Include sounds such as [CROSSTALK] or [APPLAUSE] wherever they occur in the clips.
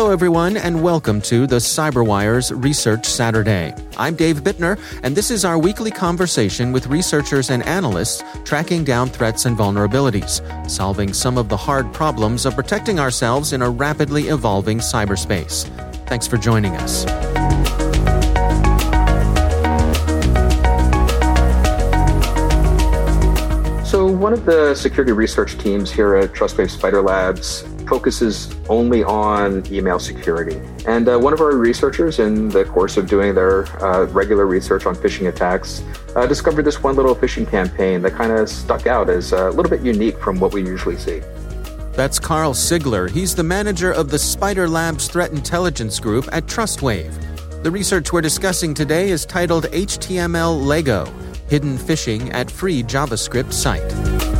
Hello, everyone, and welcome to the CyberWire's Research Saturday. I'm Dave Bittner, and this is our weekly conversation with researchers and analysts tracking down threats and vulnerabilities, solving some of the hard problems of protecting ourselves in a rapidly evolving cyberspace. Thanks for joining us. So, one of the security research teams here at TrustWave Spider Labs focuses only on email security. And uh, one of our researchers, in the course of doing their uh, regular research on phishing attacks, uh, discovered this one little phishing campaign that kind of stuck out as a little bit unique from what we usually see. That's Karl Sigler. He's the manager of the Spider Labs Threat Intelligence Group at TrustWave. The research we're discussing today is titled HTML Lego Hidden Phishing at Free JavaScript Site.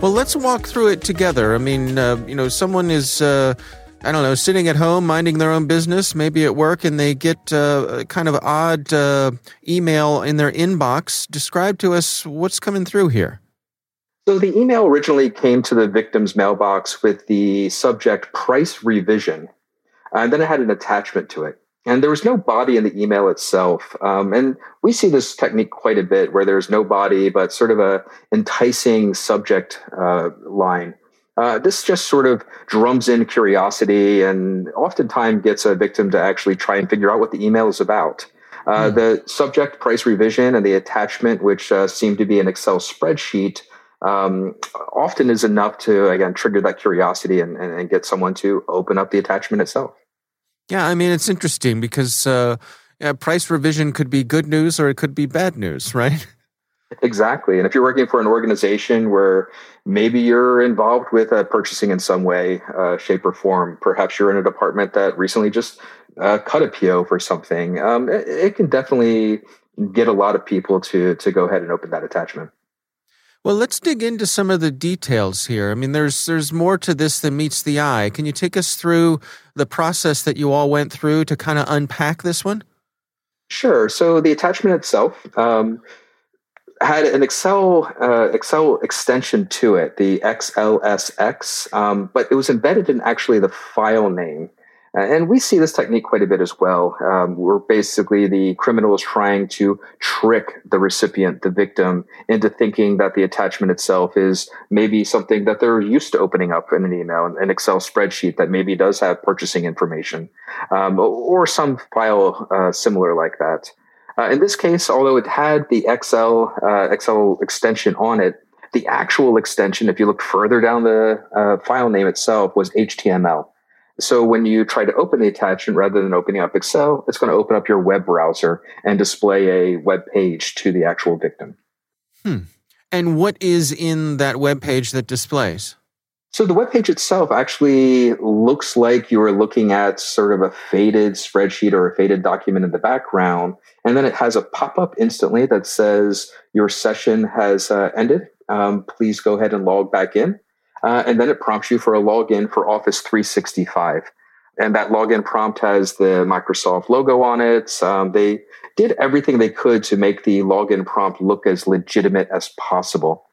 Well, let's walk through it together. I mean, uh, you know, someone is. Uh, I don't know, sitting at home, minding their own business, maybe at work, and they get uh, a kind of odd uh, email in their inbox. Describe to us what's coming through here. So, the email originally came to the victim's mailbox with the subject price revision, and then it had an attachment to it. And there was no body in the email itself. Um, and we see this technique quite a bit where there's no body, but sort of a enticing subject uh, line. Uh, this just sort of drums in curiosity and oftentimes gets a victim to actually try and figure out what the email is about. Uh, mm. The subject, price revision, and the attachment, which uh, seem to be an Excel spreadsheet, um, often is enough to, again, trigger that curiosity and, and, and, get someone to open up the attachment itself. Yeah, I mean, it's interesting because uh, yeah, price revision could be good news or it could be bad news, right? [LAUGHS] Exactly. And if you're working for an organization where maybe you're involved with uh, purchasing in some way, uh, shape, or form, perhaps you're in a department that recently just uh, cut a PO for something, um, it, it, can definitely get a lot of people to to go ahead and open that attachment. Well, let's dig into some of the details here. I mean, there's there's more to this than meets the eye. Can you take us through the process that you all went through to kind of unpack this one? Sure. So the attachment itself. Um, had an Excel uh, Excel extension to it, the XLSX, um, but it was embedded in actually the file name. Uh, and we see this technique quite a bit as well, um, where basically the criminal is trying to trick the recipient, the victim, into thinking that the attachment itself is maybe something that they're used to opening up in an email, an Excel spreadsheet that maybe does have purchasing information, um, or some file uh, similar like that. Uh, in this case, although it had the Excel uh, Excel extension on it, the actual extension, if you look further down the uh, file name itself, was HTML. So when you try to open the attachment rather than opening up Excel, it's going to open up your web browser and display a web page to the actual victim. Hmm. And what is in that web page that displays? So the web page itself actually looks like you're looking at sort of a faded spreadsheet or a faded document in the background. And then it has a pop up instantly that says your session has uh, ended. Um, please go ahead and log back in. Uh, and then it prompts you for a login for Office 365. And that login prompt has the Microsoft logo on it. Um, they did everything they could to make the login prompt look as legitimate as possible.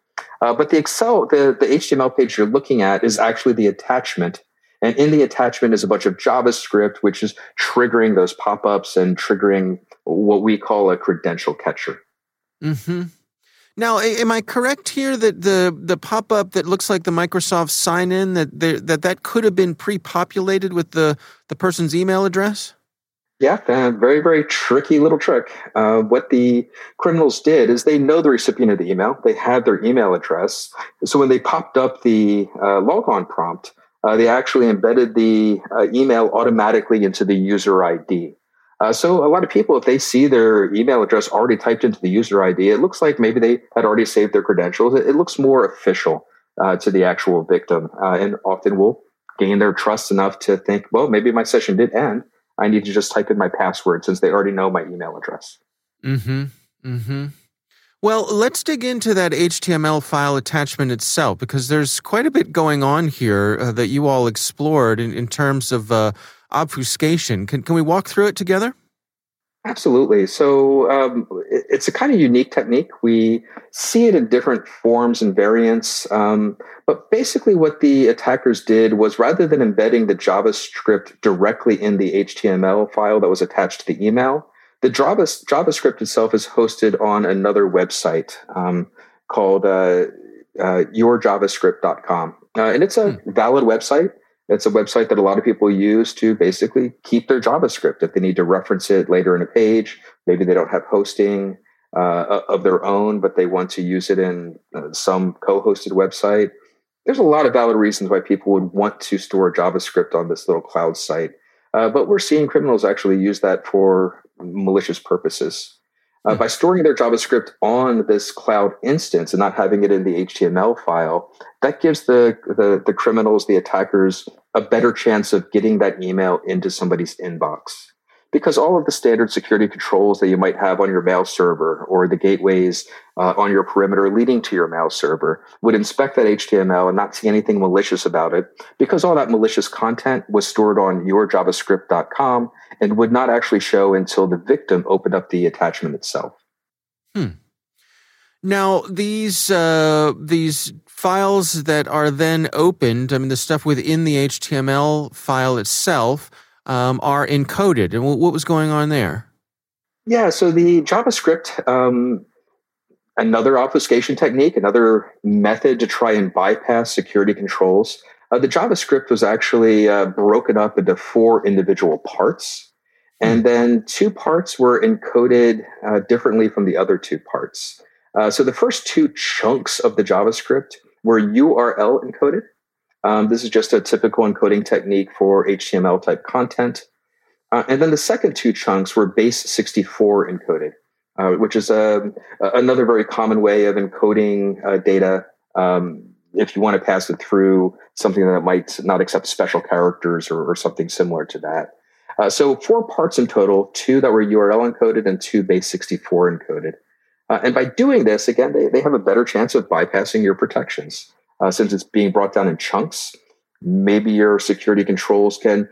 Uh, but the Excel, the, the HTML page you're looking at is actually the attachment. And in the attachment is a bunch of JavaScript, which is triggering those pop ups and triggering what we call a credential catcher. Mm-hmm. Now, am I correct here that the the pop up that looks like the Microsoft sign in that there, that that could have been pre populated with the the person's email address? Yeah, uh, very, very tricky little trick. Uh, what the criminals did is they know the recipient of the email. They had their email address. So when they popped up the uh, logon prompt, uh, they actually embedded the uh, email automatically into the user ID. Uh, so a lot of people, if they see their email address already typed into the user ID, it looks like maybe they had already saved their credentials. It, it looks more official to the actual victim, and often will gain their trust enough to think, well, maybe my session did end I need to just type in my password since they already know my email address. Mm-hmm. Mm-hmm. Well, let's dig into that HTML file attachment itself because there's quite a bit going on here uh, that you all explored in, in terms of uh, obfuscation. Can, can we walk through it together? Absolutely. So um, it, it's a kind of unique technique. We see it in different forms and variants. Um, but basically, what the attackers did was rather than embedding the JavaScript directly in the HTML file that was attached to the email, the Java, JavaScript itself is hosted on another website um, called uh, uh, yourjavascript.com. Uh, and it's a hmm. valid website. It's a website that a lot of people use to basically keep their JavaScript if they need to reference it later in a page. Maybe they don't have hosting uh, of their own, but they want to use it in uh, some co hosted website. There's a lot of valid reasons why people would want to store JavaScript on this little cloud site. Uh, but we're seeing criminals actually use that for malicious purposes. Uh, by storing their JavaScript on this cloud instance and not having it in the HTML file, that gives the, the, the criminals, the attackers, a better chance of getting that email into somebody's inbox because all of the standard security controls that you might have on your mail server or the gateways uh, on your perimeter leading to your mail server would inspect that HTML and not see anything malicious about it because all that malicious content was stored on yourjavascript.com and would not actually show until the victim opened up the attachment itself. Hmm. Now these uh, these files that are then opened, I mean the stuff within the HTML file itself um, are encoded. And what was going on there? Yeah, so the JavaScript, um, another obfuscation technique, another method to try and bypass security controls. Uh, the JavaScript was actually uh, broken up into four individual parts. And hmm. then two parts were encoded uh, differently from the other two parts. Uh, so the first two chunks of the JavaScript were URL encoded, um, this is just a typical encoding technique for HTML type content. Uh, and then the second two chunks were base 64 encoded, uh, which is a, another very common way of encoding uh, data um, if you want to pass it through something that might not accept special characters or, or something similar to that. Uh, so four parts in total, two that were URL encoded and two base 64 encoded. Uh, and by doing this, again, they, they have a better chance of bypassing your protections uh, since it's being brought down in chunks. Maybe your security controls can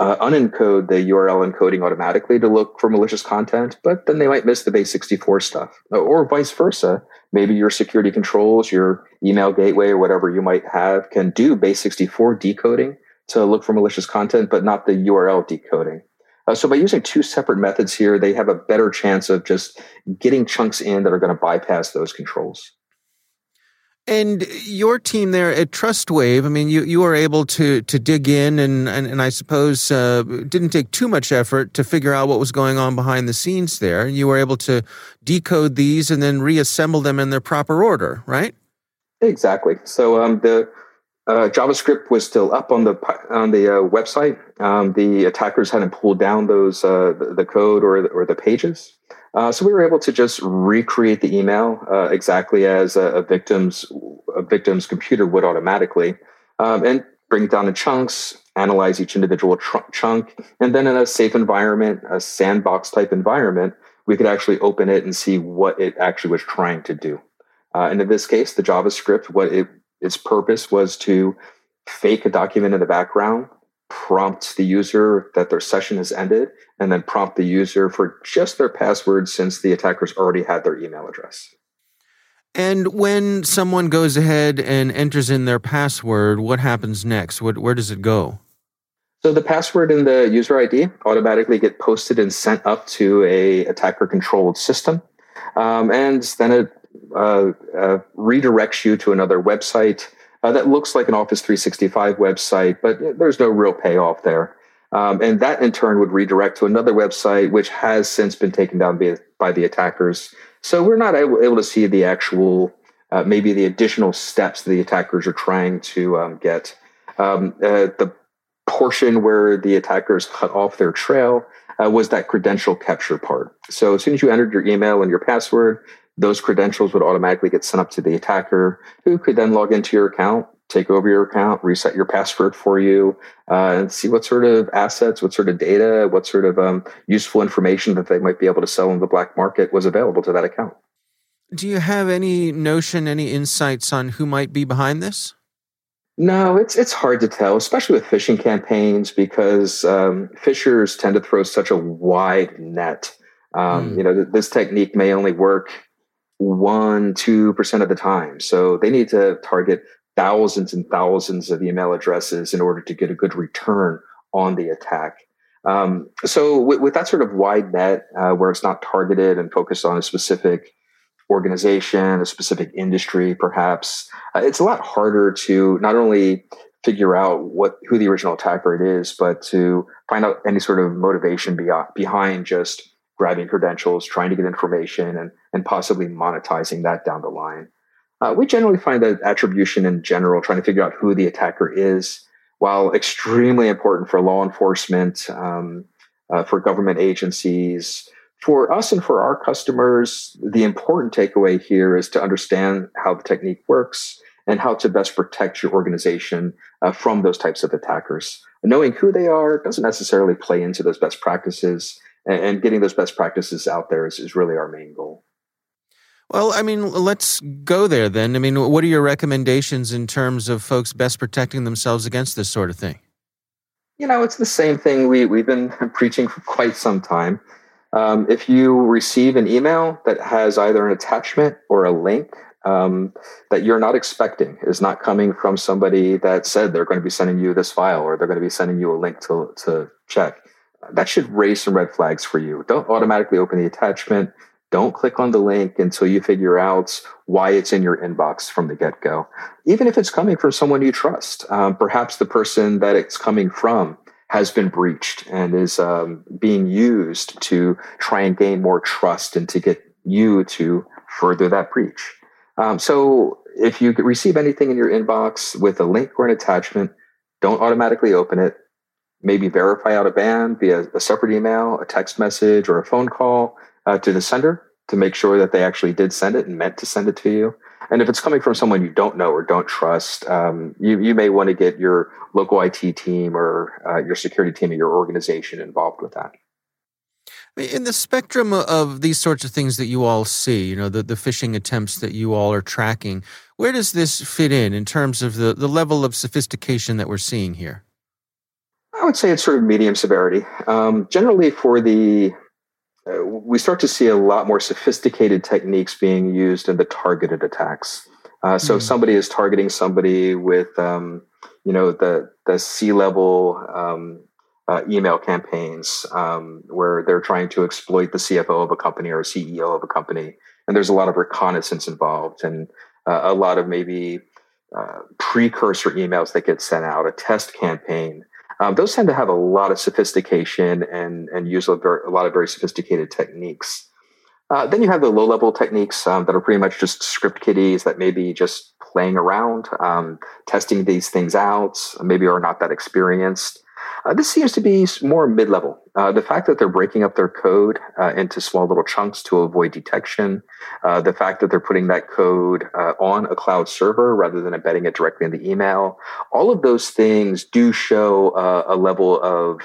uh, unencode the URL encoding automatically to look for malicious content, but then they might miss the base 64 stuff, or vice versa. Maybe your security controls, your email gateway, or whatever you might have, can do base 64 decoding to look for malicious content, but not the URL decoding. Uh, so by using two separate methods here, they have a better chance of just getting chunks in that are going to bypass those controls. And your team there at TrustWave, I mean, you, you were able to to dig in and, and, and I suppose uh, didn't take too much effort to figure out what was going on behind the scenes there. You were able to decode these and then reassemble them in their proper order, right? Exactly. So um, the uh, JavaScript was still up on the on the uh, website. Um, the attackers hadn't pulled down those uh, the, the, code or or the pages. Uh, so we were able to just recreate the email uh, exactly as a, a, victim's a victim's computer would automatically, um, and bring it down in chunks, analyze each individual tr- chunk, and then in a safe environment, a sandbox type environment, we could actually open it and see what it actually was trying to do. Uh, and in this case, the JavaScript, what it, its purpose was to fake a document in the background, prompt the user that their session has ended, and then prompt the user for just their password since the attackers already had their email address. And when someone goes ahead and enters in their password, what happens next? What, where does it go? So the password and the user ID automatically get posted and sent up to a attacker controlled system, um, and then it uh, uh, redirects you to another website uh, that looks like an Office 365 website, but there's no real payoff there. Um, and that in turn would redirect to another website, which has since been taken down by, by the attackers. So we're not able, able to see the actual, uh, maybe the additional steps the attackers are trying to um, get. Um, uh, the portion where the attackers cut off their trail uh, was that credential capture part. So as soon as you entered your email and your password, those credentials would automatically get sent up to the attacker, who could then log into your account, take over your account, reset your password for you, uh, and see what sort of assets, what sort of data, what sort of um, useful information that they might be able to sell in the black market was available to that account. Do you have any notion, any insights on who might be behind this? No, it's it's hard to tell, especially with phishing campaigns, because um, phishers tend to throw such a wide net. Um, mm. You know, th- this technique may only work one, two percent of the time, so they need to target thousands and thousands of email addresses in order to get a good return on the attack. Um, so, with, with, that sort of wide net, uh, where it's not targeted and focused on a specific organization, a specific industry, perhaps, uh, it's a lot harder to not only figure out what who the original attacker it is, but to find out any sort of motivation beyond, behind just grabbing credentials, trying to get information, and and possibly monetizing that down the line. Uh, we generally find that attribution in general, trying to figure out who the attacker is, while extremely important for law enforcement, um, uh, for government agencies, for us and for our customers, the important takeaway here is to understand how the technique works and how to best protect your organization uh, from those types of attackers. knowing who they are doesn't necessarily play into those best practices, and, and getting those best practices out there is, is really our main goal. Well, I mean, let's go there then. I mean, what are your recommendations in terms of folks best protecting themselves against this sort of thing? You know, it's the same thing we, we've been [LAUGHS] preaching for quite some time. Um, if you receive an email that has either an attachment or a link um, that you're not expecting, is not coming from somebody that said they're going to be sending you this file or they're going to be sending you a link to, to check, that should raise some red flags for you. Don't automatically open the attachment. Don't click on the link until you figure out why it's in your inbox from the get go. Even if it's coming from someone you trust, um, perhaps the person that it's coming from has been breached and is um, being used to try and gain more trust and to get you to further that breach. Um, so if you receive anything in your inbox with a link or an attachment, don't automatically open it. Maybe verify out of band via a separate email, a text message, or a phone call uh, to the sender to make sure that they actually did send it and meant to send it to you. And if it's coming from someone you don't know or don't trust, um, you, you may want to get your local IT team or uh, your security team of your organization involved with that. In the spectrum of these sorts of things that you all see, you know, the, the phishing attempts that you all are tracking, where does this fit in in terms of the, the level of sophistication that we're seeing here? I would say it's sort of medium severity. Um, generally, for the uh, we start to see a lot more sophisticated techniques being used in the targeted attacks. Uh, so mm-hmm. if somebody is targeting somebody with, um, you know, the the C level um, uh, email campaigns um, where they're trying to exploit the CFO of a company or CEO of a company, and there's a lot of reconnaissance involved and uh, a lot of maybe uh, precursor emails that get sent out, a test campaign. Um, those tend to have a lot of sophistication and and use a, very, a lot of very sophisticated techniques. Uh, then you have the low level techniques um, that are pretty much just script kiddies that may be just playing around, um, testing these things out, maybe are not that experienced. Uh, this seems to be more mid level. Uh, the fact that they're breaking up their code uh, into small little chunks to avoid detection, uh, the fact that they're putting that code uh, on a cloud server rather than embedding it directly in the email, all of those things do show uh, a level of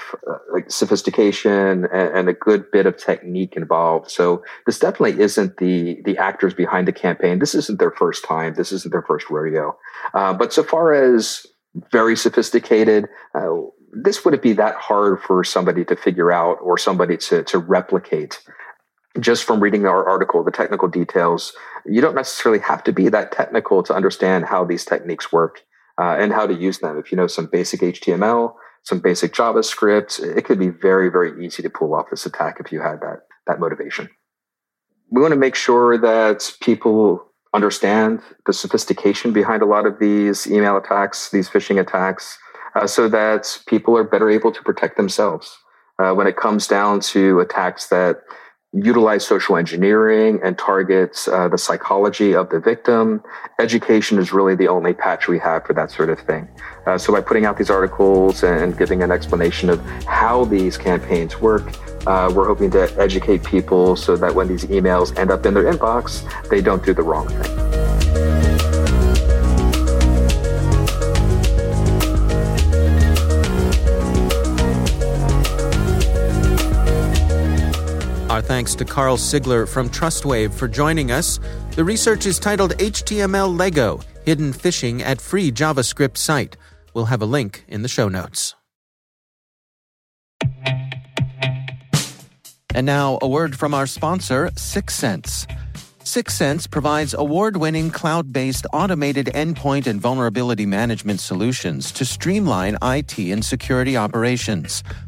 like sophistication and, and, a good bit of technique involved. So this definitely isn't the the actors behind the campaign. This isn't their first time. This isn't their first rodeo. but so far as very sophisticated. Uh, this wouldn't be that hard for somebody to figure out or somebody to, to replicate just from reading our article, the technical details. You don't necessarily have to be that technical to understand how these techniques work uh, and how to use them. If you know some basic HTML, some basic JavaScript, it could be very, very easy to pull off this attack if you had that, that motivation. We want to make sure that people understand the sophistication behind a lot of these email attacks, these phishing attacks, uh, so that people are better able to protect themselves. Uh, when it comes down to attacks that utilize social engineering and targets uh, the psychology of the victim, education is really the only patch we have for that sort of thing. Uh, so by putting out these articles and giving an explanation of how these campaigns work, uh, we're hoping to educate people so that when these emails end up in their inbox, they don't do the wrong thing. Our thanks to Karl Sigler from TrustWave for joining us. The research is titled HTML Lego Hidden Phishing at Free JavaScript Site. We'll have a link in the show notes. And now, a word from our sponsor, Syxsense. Syxsense provides award winning cloud based automated endpoint and vulnerability management solutions to streamline IT and security operations.